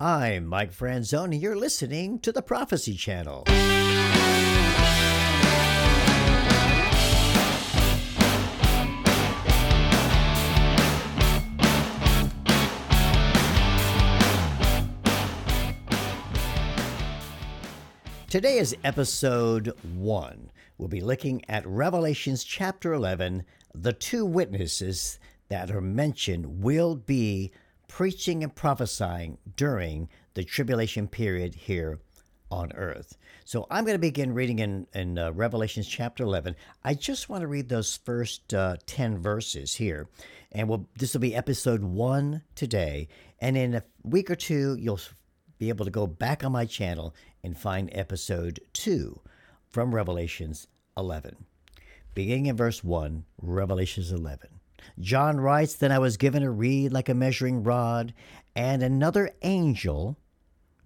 I'm Mike Franzoni. You're listening to the Prophecy Channel. Today is episode 1. We'll be looking at Revelations chapter 11. The two witnesses that are mentioned will be preaching and prophesying during the tribulation period here on earth. So I'm going to begin reading in, in uh, Revelations chapter 11. I just want to read those first uh, 10 verses here. And we'll, this will be episode 1 today. And in a week or two, you'll be able to go back on my channel and find episode 2 from Revelations 11. Beginning in verse 1, Revelations 11. John writes, Then I was given a reed like a measuring rod, and another angel,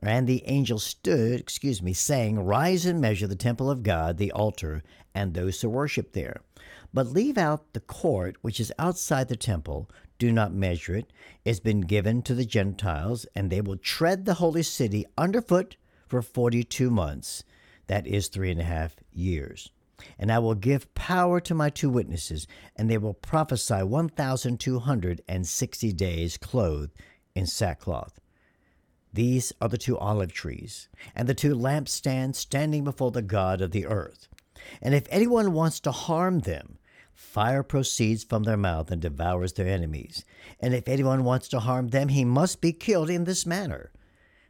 and the angel stood, excuse me, saying, Rise and measure the temple of God, the altar, and those who worship there. But leave out the court which is outside the temple. Do not measure it. It's been given to the Gentiles, and they will tread the holy city underfoot for forty two months. That is three and a half years. And I will give power to my two witnesses, and they will prophesy 1,260 days clothed in sackcloth. These are the two olive trees, and the two lampstands standing before the God of the earth. And if anyone wants to harm them, fire proceeds from their mouth and devours their enemies. And if anyone wants to harm them, he must be killed in this manner.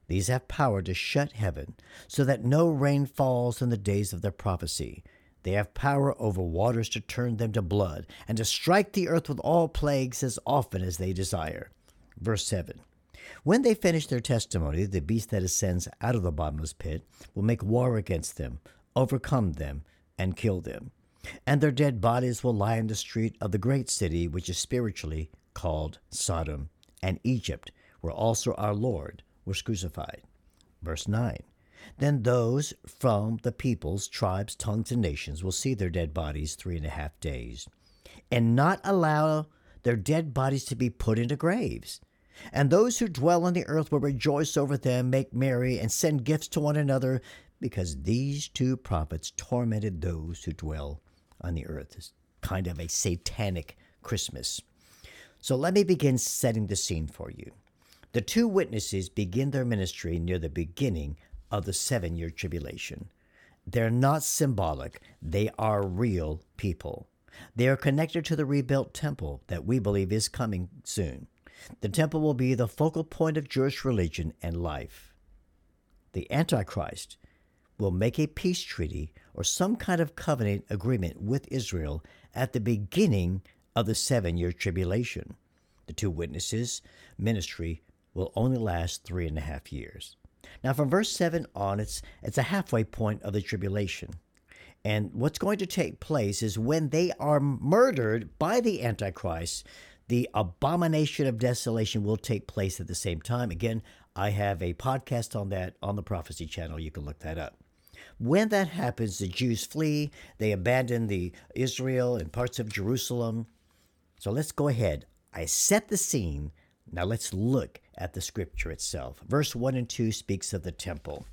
These have power to shut heaven, so that no rain falls in the days of their prophecy, they have power over waters to turn them to blood, and to strike the earth with all plagues as often as they desire. Verse 7 When they finish their testimony, the beast that ascends out of the bottomless pit will make war against them, overcome them, and kill them. And their dead bodies will lie in the street of the great city, which is spiritually called Sodom and Egypt, where also our Lord was crucified. Verse 9 then those from the peoples, tribes, tongues, and nations will see their dead bodies three and a half days, and not allow their dead bodies to be put into graves. And those who dwell on the earth will rejoice over them, make merry, and send gifts to one another, because these two prophets tormented those who dwell on the earth. It's kind of a satanic Christmas. So let me begin setting the scene for you. The two witnesses begin their ministry near the beginning of the seven year tribulation. They're not symbolic, they are real people. They are connected to the rebuilt temple that we believe is coming soon. The temple will be the focal point of Jewish religion and life. The Antichrist will make a peace treaty or some kind of covenant agreement with Israel at the beginning of the seven year tribulation. The two witnesses' ministry will only last three and a half years. Now, from verse 7 on, it's, it's a halfway point of the tribulation. And what's going to take place is when they are murdered by the Antichrist, the abomination of desolation will take place at the same time. Again, I have a podcast on that on the Prophecy channel. You can look that up. When that happens, the Jews flee, they abandon the Israel and parts of Jerusalem. So let's go ahead. I set the scene. Now let's look at the scripture itself. Verse 1 and 2 speaks of the temple.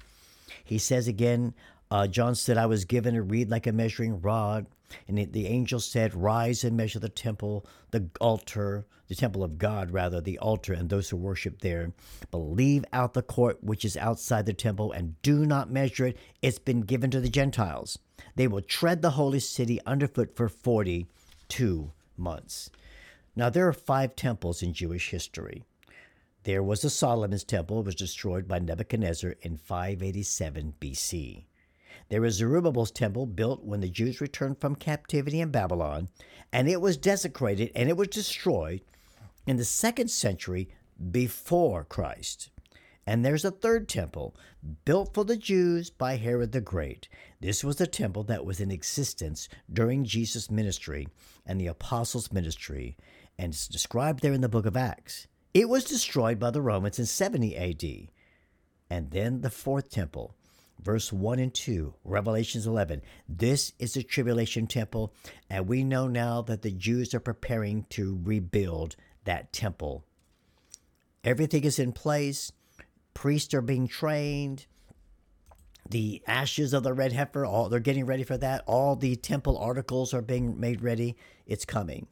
He says again, uh, John said, I was given a reed like a measuring rod. And the angel said, Rise and measure the temple, the altar, the temple of God, rather, the altar, and those who worship there. But leave out the court which is outside the temple, and do not measure it. It's been given to the Gentiles. They will tread the holy city underfoot for 42 months. Now, there are five temples in Jewish history. There was a Solomon's temple, it was destroyed by Nebuchadnezzar in 587 BC. There is Zerubbabel's temple built when the Jews returned from captivity in Babylon, and it was desecrated and it was destroyed in the second century before Christ. And there's a third temple built for the Jews by Herod the Great. This was the temple that was in existence during Jesus' ministry and the apostles' ministry, and it's described there in the book of Acts. It was destroyed by the Romans in 70 AD. And then the fourth temple, verse 1 and 2, Revelations 11. This is the tribulation temple, and we know now that the Jews are preparing to rebuild that temple. Everything is in place. Priests are being trained. The ashes of the red heifer, all they're getting ready for that. All the temple articles are being made ready. It's coming.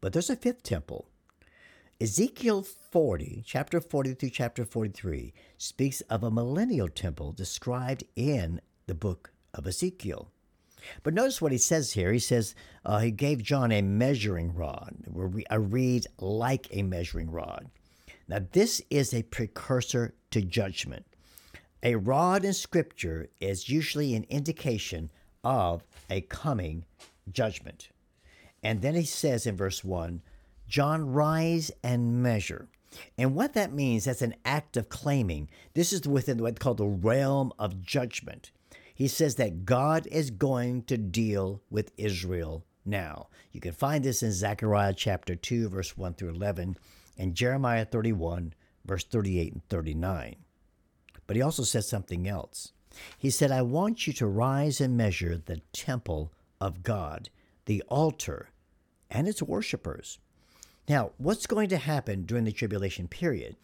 But there's a fifth temple. Ezekiel 40, chapter 40 through chapter 43, speaks of a millennial temple described in the book of Ezekiel. But notice what he says here. He says uh, he gave John a measuring rod, a reed like a measuring rod. Now, this is a precursor to judgment. A rod in Scripture is usually an indication of a coming judgment. And then he says in verse 1 John, rise and measure. And what that means, that's an act of claiming. This is within what's called the realm of judgment. He says that God is going to deal with Israel now. You can find this in Zechariah chapter 2, verse 1 through 11, and Jeremiah 31, verse 38 and 39. But he also said something else. He said, I want you to rise and measure the temple of God, the altar, and its worshippers. Now, what's going to happen during the tribulation period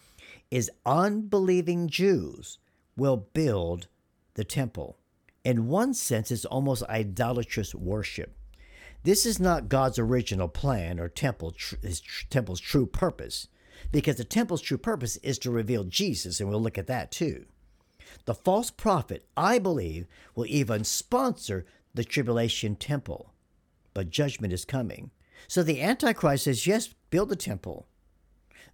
is unbelieving Jews will build the temple. In one sense, it's almost idolatrous worship. This is not God's original plan or temple, his temple's true purpose, because the temple's true purpose is to reveal Jesus, and we'll look at that too. The false prophet, I believe, will even sponsor the tribulation temple, but judgment is coming. So the Antichrist says, Yes, build the temple.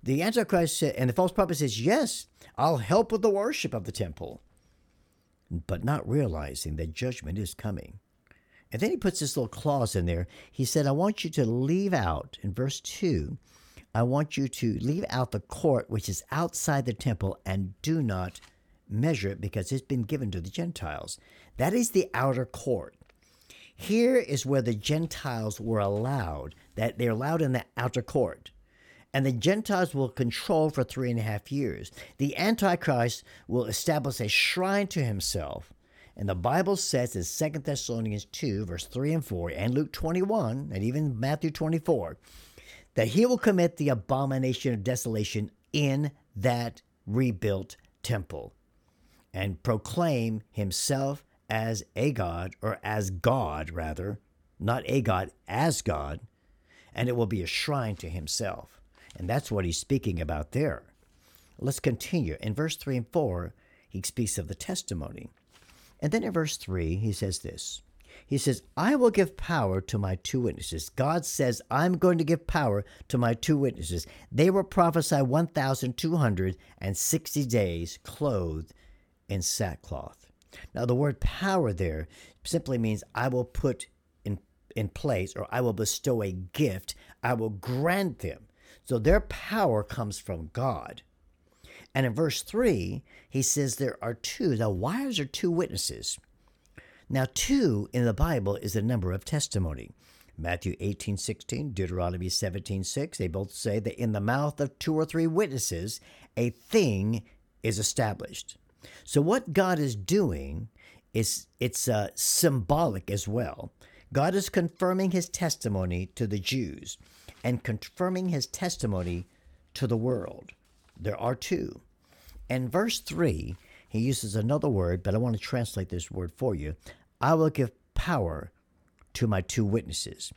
The Antichrist said, and the false prophet says, Yes, I'll help with the worship of the temple. But not realizing that judgment is coming. And then he puts this little clause in there. He said, I want you to leave out, in verse 2, I want you to leave out the court which is outside the temple and do not measure it because it's been given to the Gentiles. That is the outer court. Here is where the Gentiles were allowed, that they're allowed in the outer court. And the Gentiles will control for three and a half years. The Antichrist will establish a shrine to himself. And the Bible says in 2 Thessalonians 2, verse 3 and 4, and Luke 21, and even Matthew 24, that he will commit the abomination of desolation in that rebuilt temple and proclaim himself as a God, or as God, rather, not a God, as God, and it will be a shrine to himself. And that's what he's speaking about there. Let's continue. In verse 3 and 4, he speaks of the testimony. And then in verse 3, he says this He says, I will give power to my two witnesses. God says, I'm going to give power to my two witnesses. They will prophesy 1,260 days clothed in sackcloth. Now, the word power there simply means I will put in, in place or I will bestow a gift, I will grant them. So their power comes from God. And in verse 3, he says there are two. Now, why is there two witnesses? Now, two in the Bible is the number of testimony. Matthew 18, 16, Deuteronomy 17, 6, they both say that in the mouth of two or three witnesses, a thing is established. So what God is doing is it's uh, symbolic as well. God is confirming his testimony to the Jews and confirming his testimony to the world. There are two. In verse 3, he uses another word, but I want to translate this word for you. I will give power to my two witnesses.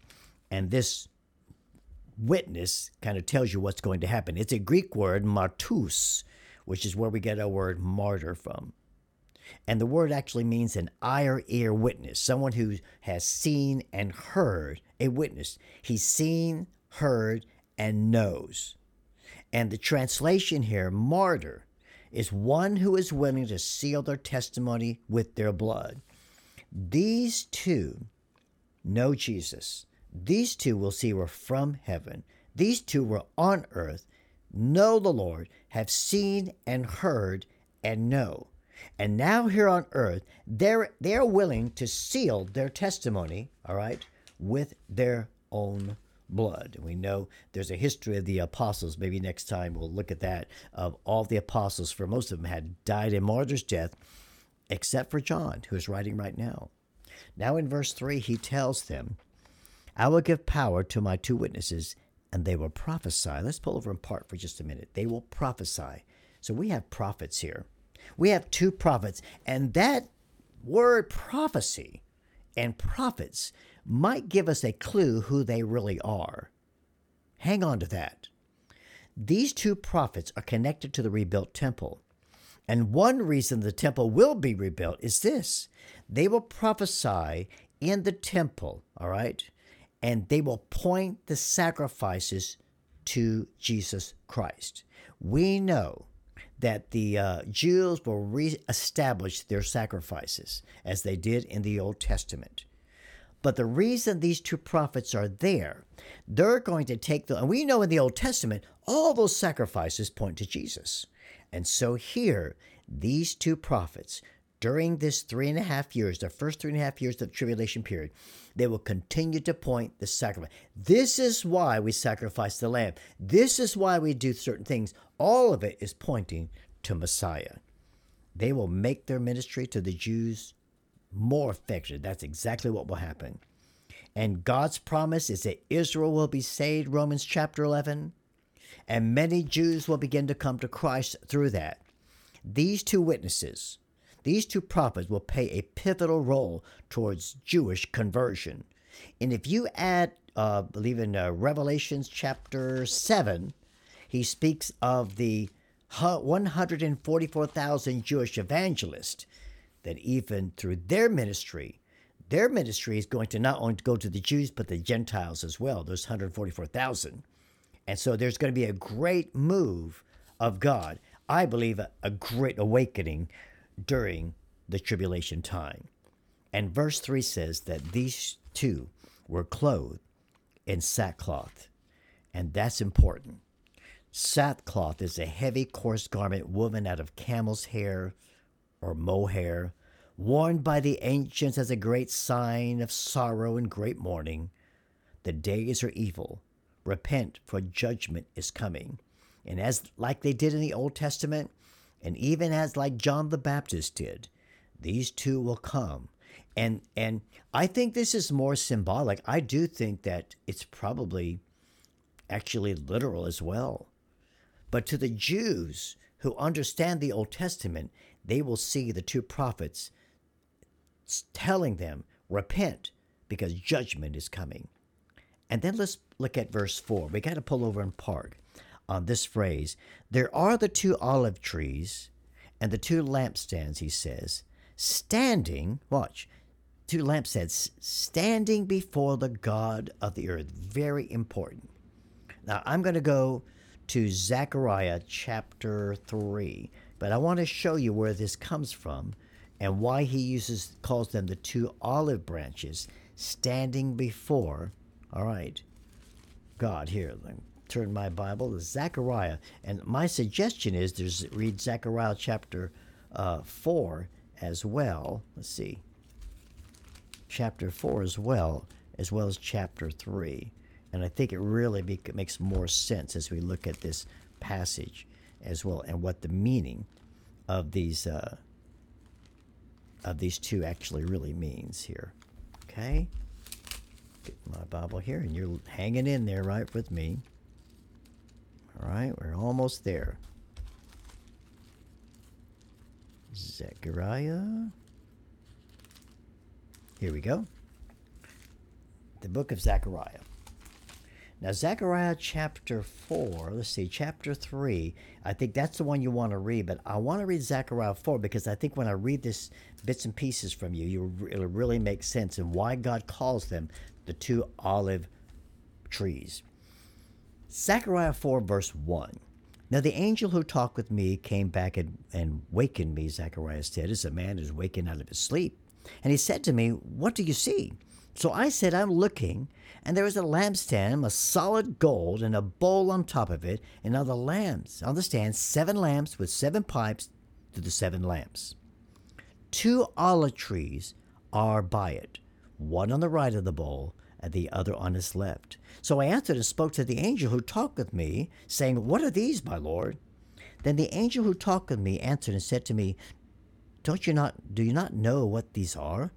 And this witness kind of tells you what's going to happen. It's a Greek word, martus, which is where we get our word martyr from. And the word actually means an eye or ear witness, someone who has seen and heard a witness. He's seen, heard, and knows. And the translation here, martyr, is one who is willing to seal their testimony with their blood. These two know Jesus. These two will see were from heaven. These two were on earth, know the Lord, have seen and heard and know. And now here on earth, they're they're willing to seal their testimony, all right, with their own blood. And we know there's a history of the apostles. Maybe next time we'll look at that of all the apostles, for most of them had died a martyr's death, except for John, who is writing right now. Now in verse 3, he tells them, I will give power to my two witnesses, and they will prophesy. Let's pull over in part for just a minute. They will prophesy. So we have prophets here. We have two prophets, and that word prophecy and prophets might give us a clue who they really are. Hang on to that. These two prophets are connected to the rebuilt temple. And one reason the temple will be rebuilt is this they will prophesy in the temple, all right? And they will point the sacrifices to Jesus Christ. We know that the uh, Jews will reestablish their sacrifices as they did in the Old Testament. But the reason these two prophets are there, they're going to take the, and we know in the Old Testament, all those sacrifices point to Jesus. And so here, these two prophets, during this three and a half years, the first three and a half years of the tribulation period, they will continue to point the sacrifice. This is why we sacrifice the lamb. This is why we do certain things. All of it is pointing to Messiah. They will make their ministry to the Jews more effective. That's exactly what will happen. And God's promise is that Israel will be saved, Romans chapter 11, and many Jews will begin to come to Christ through that. These two witnesses, these two prophets will play a pivotal role towards Jewish conversion. And if you add, uh, believe in uh, Revelations chapter 7, he speaks of the 144,000 Jewish evangelists that even through their ministry, their ministry is going to not only go to the Jews, but the Gentiles as well, those 144,000. And so there's going to be a great move of God. I believe a, a great awakening during the tribulation time. And verse 3 says that these two were clothed in sackcloth. And that's important. Sackcloth is a heavy, coarse garment woven out of camel's hair or mohair, worn by the ancients as a great sign of sorrow and great mourning. The days are evil. Repent, for judgment is coming. And as like they did in the Old Testament, and even as like John the Baptist did, these two will come. And and I think this is more symbolic. I do think that it's probably actually literal as well. But to the Jews who understand the Old Testament, they will see the two prophets telling them, repent, because judgment is coming. And then let's look at verse 4. We got to pull over and park on this phrase. There are the two olive trees and the two lampstands, he says, standing, watch, two lampstands standing before the God of the earth. Very important. Now I'm going to go to Zechariah chapter 3, but I want to show you where this comes from and why he uses calls them the two olive branches standing before all right god here turn my bible to zechariah and my suggestion is there's read zechariah chapter uh, 4 as well let's see chapter 4 as well as well as chapter 3 and i think it really be, makes more sense as we look at this passage as well and what the meaning of these uh, of these two actually really means here. Okay? Get my Bible here, and you're hanging in there right with me. All right, we're almost there. Zechariah. Here we go. The book of Zechariah. Now, Zechariah chapter 4, let's see, chapter 3, I think that's the one you want to read, but I want to read Zechariah 4 because I think when I read this bits and pieces from you, you it'll really make sense and why God calls them the two olive trees. Zechariah 4, verse 1. Now the angel who talked with me came back and, and wakened me, Zechariah said, as a man is waking out of his sleep. And he said to me, What do you see? So I said, I'm looking, and there was a lampstand, a solid gold, and a bowl on top of it, and on the lamps, on the stand, seven lamps with seven pipes to the seven lamps. Two olive trees are by it, one on the right of the bowl, and the other on his left. So I answered and spoke to the angel who talked with me, saying, What are these, my lord? Then the angel who talked with me answered and said to me, Don't you not do you not know what these are?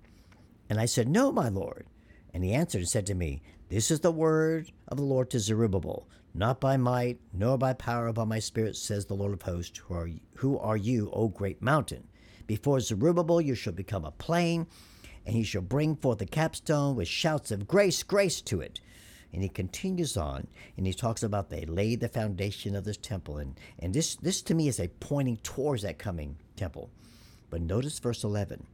And I said, No, my lord. And he answered and said to me, This is the word of the Lord to Zerubbabel, not by might, nor by power, but by my spirit, says the Lord of hosts. Who are, who are you, O great mountain? Before Zerubbabel you shall become a plain, and he shall bring forth the capstone with shouts of grace, grace to it. And he continues on, and he talks about they laid the foundation of this temple, and and this this to me is a pointing towards that coming temple. But notice verse eleven.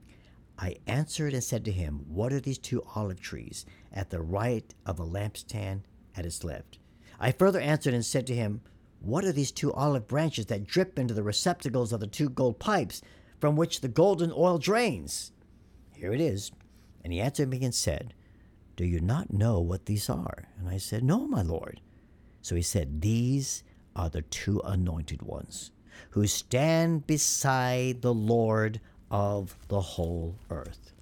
I answered and said to him, What are these two olive trees at the right of the lampstand at its left? I further answered and said to him, What are these two olive branches that drip into the receptacles of the two gold pipes from which the golden oil drains? Here it is. And he answered me and said, Do you not know what these are? And I said, No, my Lord. So he said, These are the two anointed ones who stand beside the Lord of the whole earth.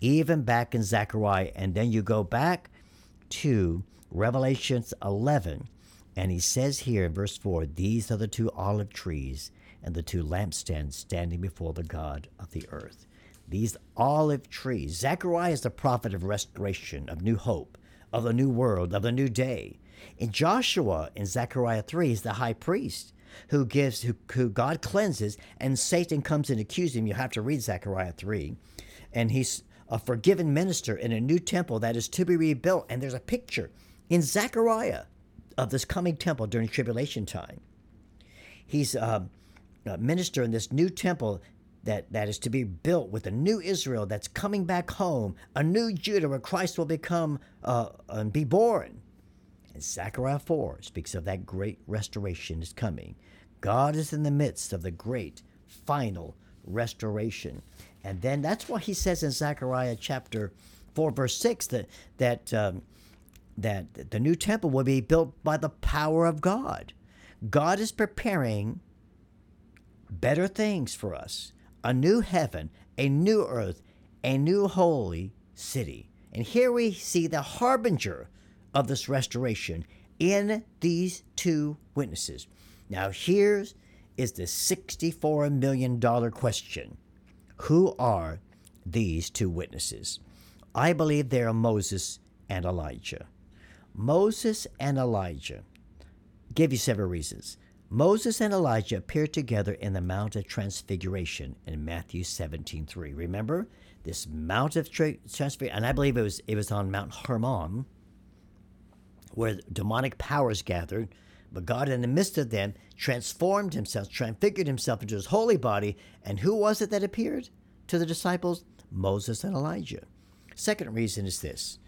Even back in Zechariah, and then you go back to Revelations 11, and he says here in verse 4 These are the two olive trees and the two lampstands standing before the God of the earth. These olive trees, Zechariah is the prophet of restoration, of new hope, of the new world, of the new day. In Joshua, in Zechariah 3, is the high priest who gives who, who God cleanses and Satan comes and accuses him. You have to read Zechariah 3. And he's a forgiven minister in a new temple that is to be rebuilt. And there's a picture in Zechariah of this coming temple during tribulation time. He's um, a minister in this new temple that, that is to be built with a new Israel that's coming back home, a new Judah where Christ will become uh, and be born. And Zechariah 4 speaks of that great restoration is coming. God is in the midst of the great final restoration. And then that's why he says in Zechariah chapter 4, verse 6, that, that, um, that the new temple will be built by the power of God. God is preparing better things for us a new heaven, a new earth, a new holy city. And here we see the harbinger of this restoration in these two witnesses. Now, here's is the $64 million question Who are these two witnesses? I believe they are Moses and Elijah. Moses and Elijah. give you several reasons. Moses and Elijah appeared together in the Mount of Transfiguration in Matthew 17:3. Remember this Mount of Transfiguration, and I believe it was it was on Mount Hermon, where demonic powers gathered, but God, in the midst of them, transformed himself, transfigured himself into his holy body. And who was it that appeared to the disciples? Moses and Elijah. Second reason is this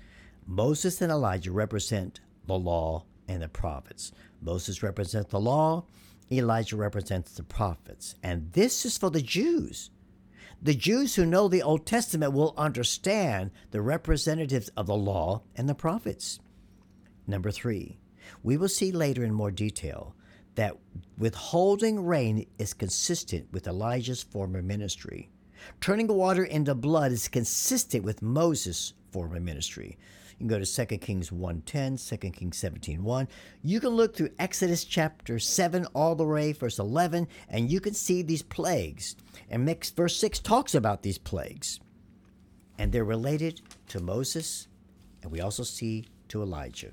Moses and Elijah represent the law and the prophets. Moses represents the law, Elijah represents the prophets. And this is for the Jews. The Jews who know the Old Testament will understand the representatives of the law and the prophets. Number three, we will see later in more detail that withholding rain is consistent with Elijah's former ministry. Turning water into blood is consistent with Moses' former ministry. You can go to 2 Kings 1.10, 2 Kings 17.1. You can look through Exodus chapter 7 all the way, verse 11, and you can see these plagues. And verse 6 talks about these plagues. And they're related to Moses, and we also see to Elijah.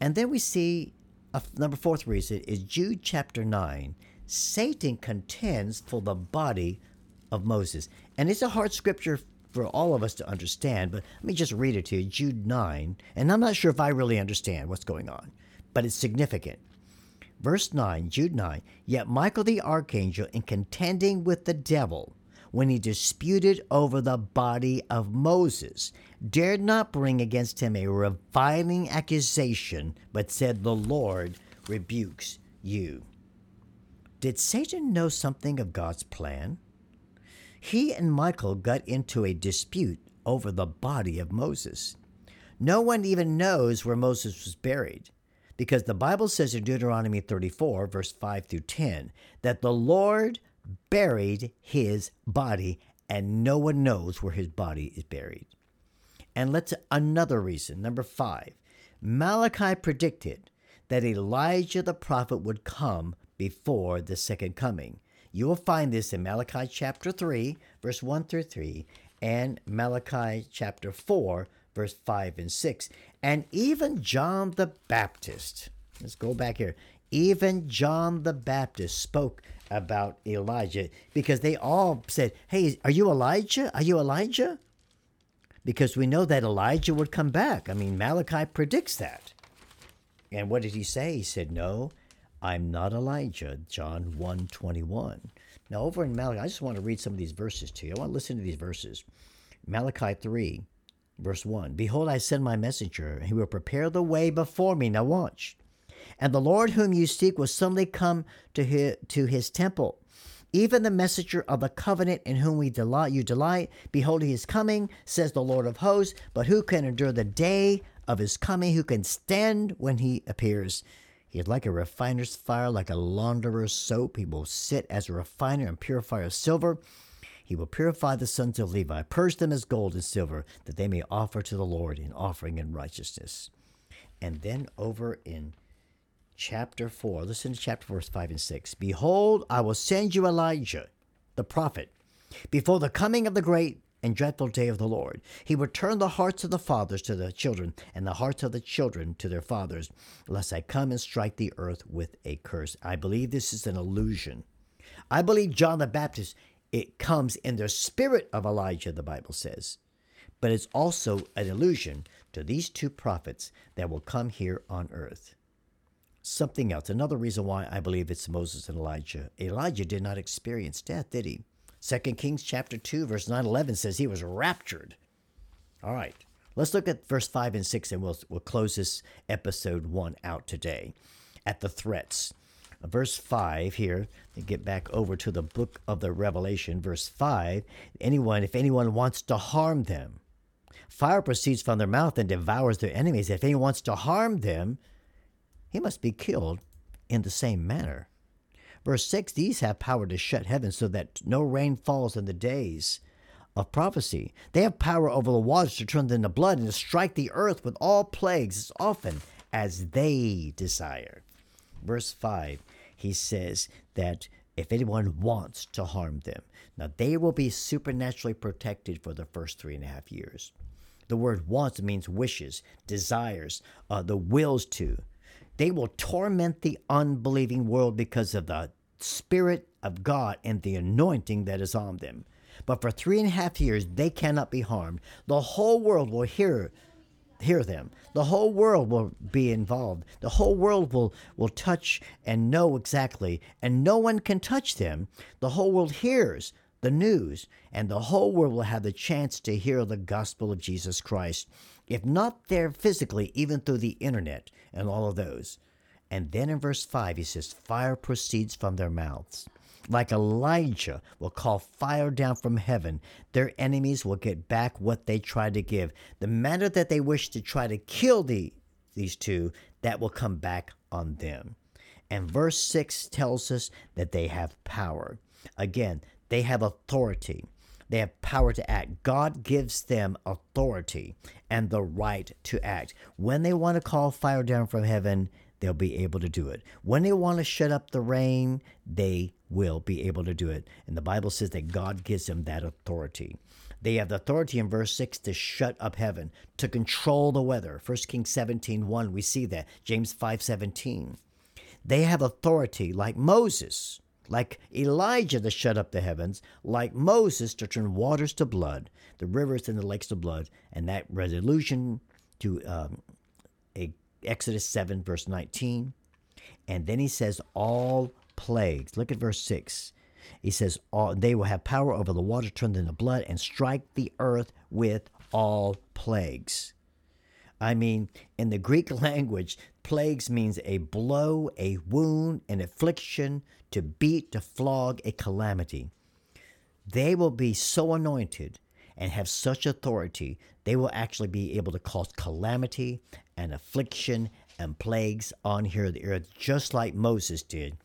And then we see a number fourth reason is Jude chapter 9. Satan contends for the body of Moses. And it's a hard scripture for all of us to understand, but let me just read it to you Jude 9. And I'm not sure if I really understand what's going on, but it's significant. Verse 9, Jude 9, Yet Michael the archangel, in contending with the devil, when he disputed over the body of Moses, dared not bring against him a reviling accusation, but said, The Lord rebukes you. Did Satan know something of God's plan? He and Michael got into a dispute over the body of Moses. No one even knows where Moses was buried because the Bible says in Deuteronomy 34, verse 5 through 10, that the Lord buried his body, and no one knows where his body is buried. And let's another reason, number five. Malachi predicted that Elijah the prophet would come before the second coming. You will find this in Malachi chapter 3, verse 1 through 3, and Malachi chapter 4, verse 5 and 6. And even John the Baptist, let's go back here. Even John the Baptist spoke about Elijah because they all said, Hey, are you Elijah? Are you Elijah? Because we know that Elijah would come back. I mean, Malachi predicts that. And what did he say? He said, No, I'm not Elijah. John 1 21. Now, over in Malachi, I just want to read some of these verses to you. I want to listen to these verses. Malachi 3, verse 1 Behold, I send my messenger, and he will prepare the way before me. Now, watch. And the Lord whom you seek will suddenly come to his, to his temple. Even the messenger of the covenant in whom we delight, you delight, behold, he is coming, says the Lord of hosts. But who can endure the day of his coming? Who can stand when he appears? He is like a refiner's fire, like a launderer's soap. He will sit as a refiner and purifier of silver. He will purify the sons of Levi, purge them as gold and silver, that they may offer to the Lord in offering and righteousness. And then over in chapter 4, listen to chapter verse 5 and 6. Behold, I will send you Elijah, the prophet, before the coming of the great and dreadful day of the Lord. He will turn the hearts of the fathers to the children, and the hearts of the children to their fathers, lest I come and strike the earth with a curse. I believe this is an illusion. I believe John the Baptist, it comes in the spirit of Elijah, the Bible says. But it's also an illusion to these two prophets that will come here on earth. Something else, another reason why I believe it's Moses and Elijah. Elijah did not experience death, did he? Second Kings chapter 2, verse 9 11 says he was raptured. All right. Let's look at verse 5 and 6, and we'll, we'll close this episode 1 out today at the threats. Verse 5 here, get back over to the book of the Revelation, verse 5 anyone, if anyone wants to harm them, fire proceeds from their mouth and devours their enemies. If anyone wants to harm them, he must be killed in the same manner. Verse 6 These have power to shut heaven so that no rain falls in the days of prophecy. They have power over the waters to turn them to blood and to strike the earth with all plagues as often as they desire. Verse 5, he says that if anyone wants to harm them, now they will be supernaturally protected for the first three and a half years. The word wants means wishes, desires, uh, the wills to. They will torment the unbelieving world because of the Spirit of God and the anointing that is on them. But for three and a half years, they cannot be harmed. The whole world will hear hear them. The whole world will be involved. The whole world will, will touch and know exactly, and no one can touch them. The whole world hears the news, and the whole world will have the chance to hear the gospel of Jesus Christ, if not there physically, even through the internet and all of those. And then in verse 5, he says, Fire proceeds from their mouths. Like Elijah will call fire down from heaven, their enemies will get back what they tried to give. The manner that they wish to try to kill the, these two, that will come back on them. And verse 6 tells us that they have power. Again, they have authority. They have power to act. God gives them authority and the right to act. When they want to call fire down from heaven, they'll be able to do it. When they want to shut up the rain, they will be able to do it. And the Bible says that God gives them that authority. They have the authority in verse 6 to shut up heaven, to control the weather. 1 Kings 17 1, we see that. James 5 17. They have authority like Moses, like Elijah to shut up the heavens, like Moses to turn waters to blood, the rivers and the lakes to blood, and that resolution to um, a Exodus 7, verse 19. And then he says, all plagues. Look at verse 6. He says, all, they will have power over the water turned into blood and strike the earth with all plagues. I mean, in the Greek language, plagues means a blow, a wound, an affliction, to beat, to flog, a calamity. They will be so anointed and have such authority, they will actually be able to cause calamity and affliction and plagues on here the earth, just like Moses did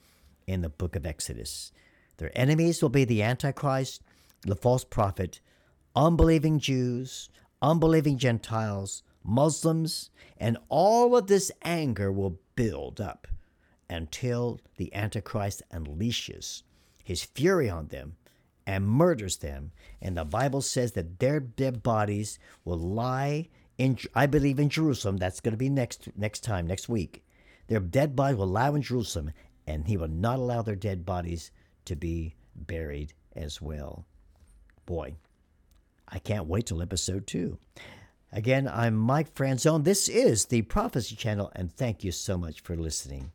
in the book of Exodus. Their enemies will be the Antichrist, the false prophet, unbelieving Jews, unbelieving Gentiles, Muslims, and all of this anger will build up until the Antichrist unleashes his fury on them and murders them. And the Bible says that their dead bodies will lie in, I believe, in Jerusalem. That's going to be next next time, next week. Their dead bodies will lie in Jerusalem, and he will not allow their dead bodies to be buried as well. Boy, I can't wait till episode two. Again, I'm Mike Franzone. This is the Prophecy Channel, and thank you so much for listening.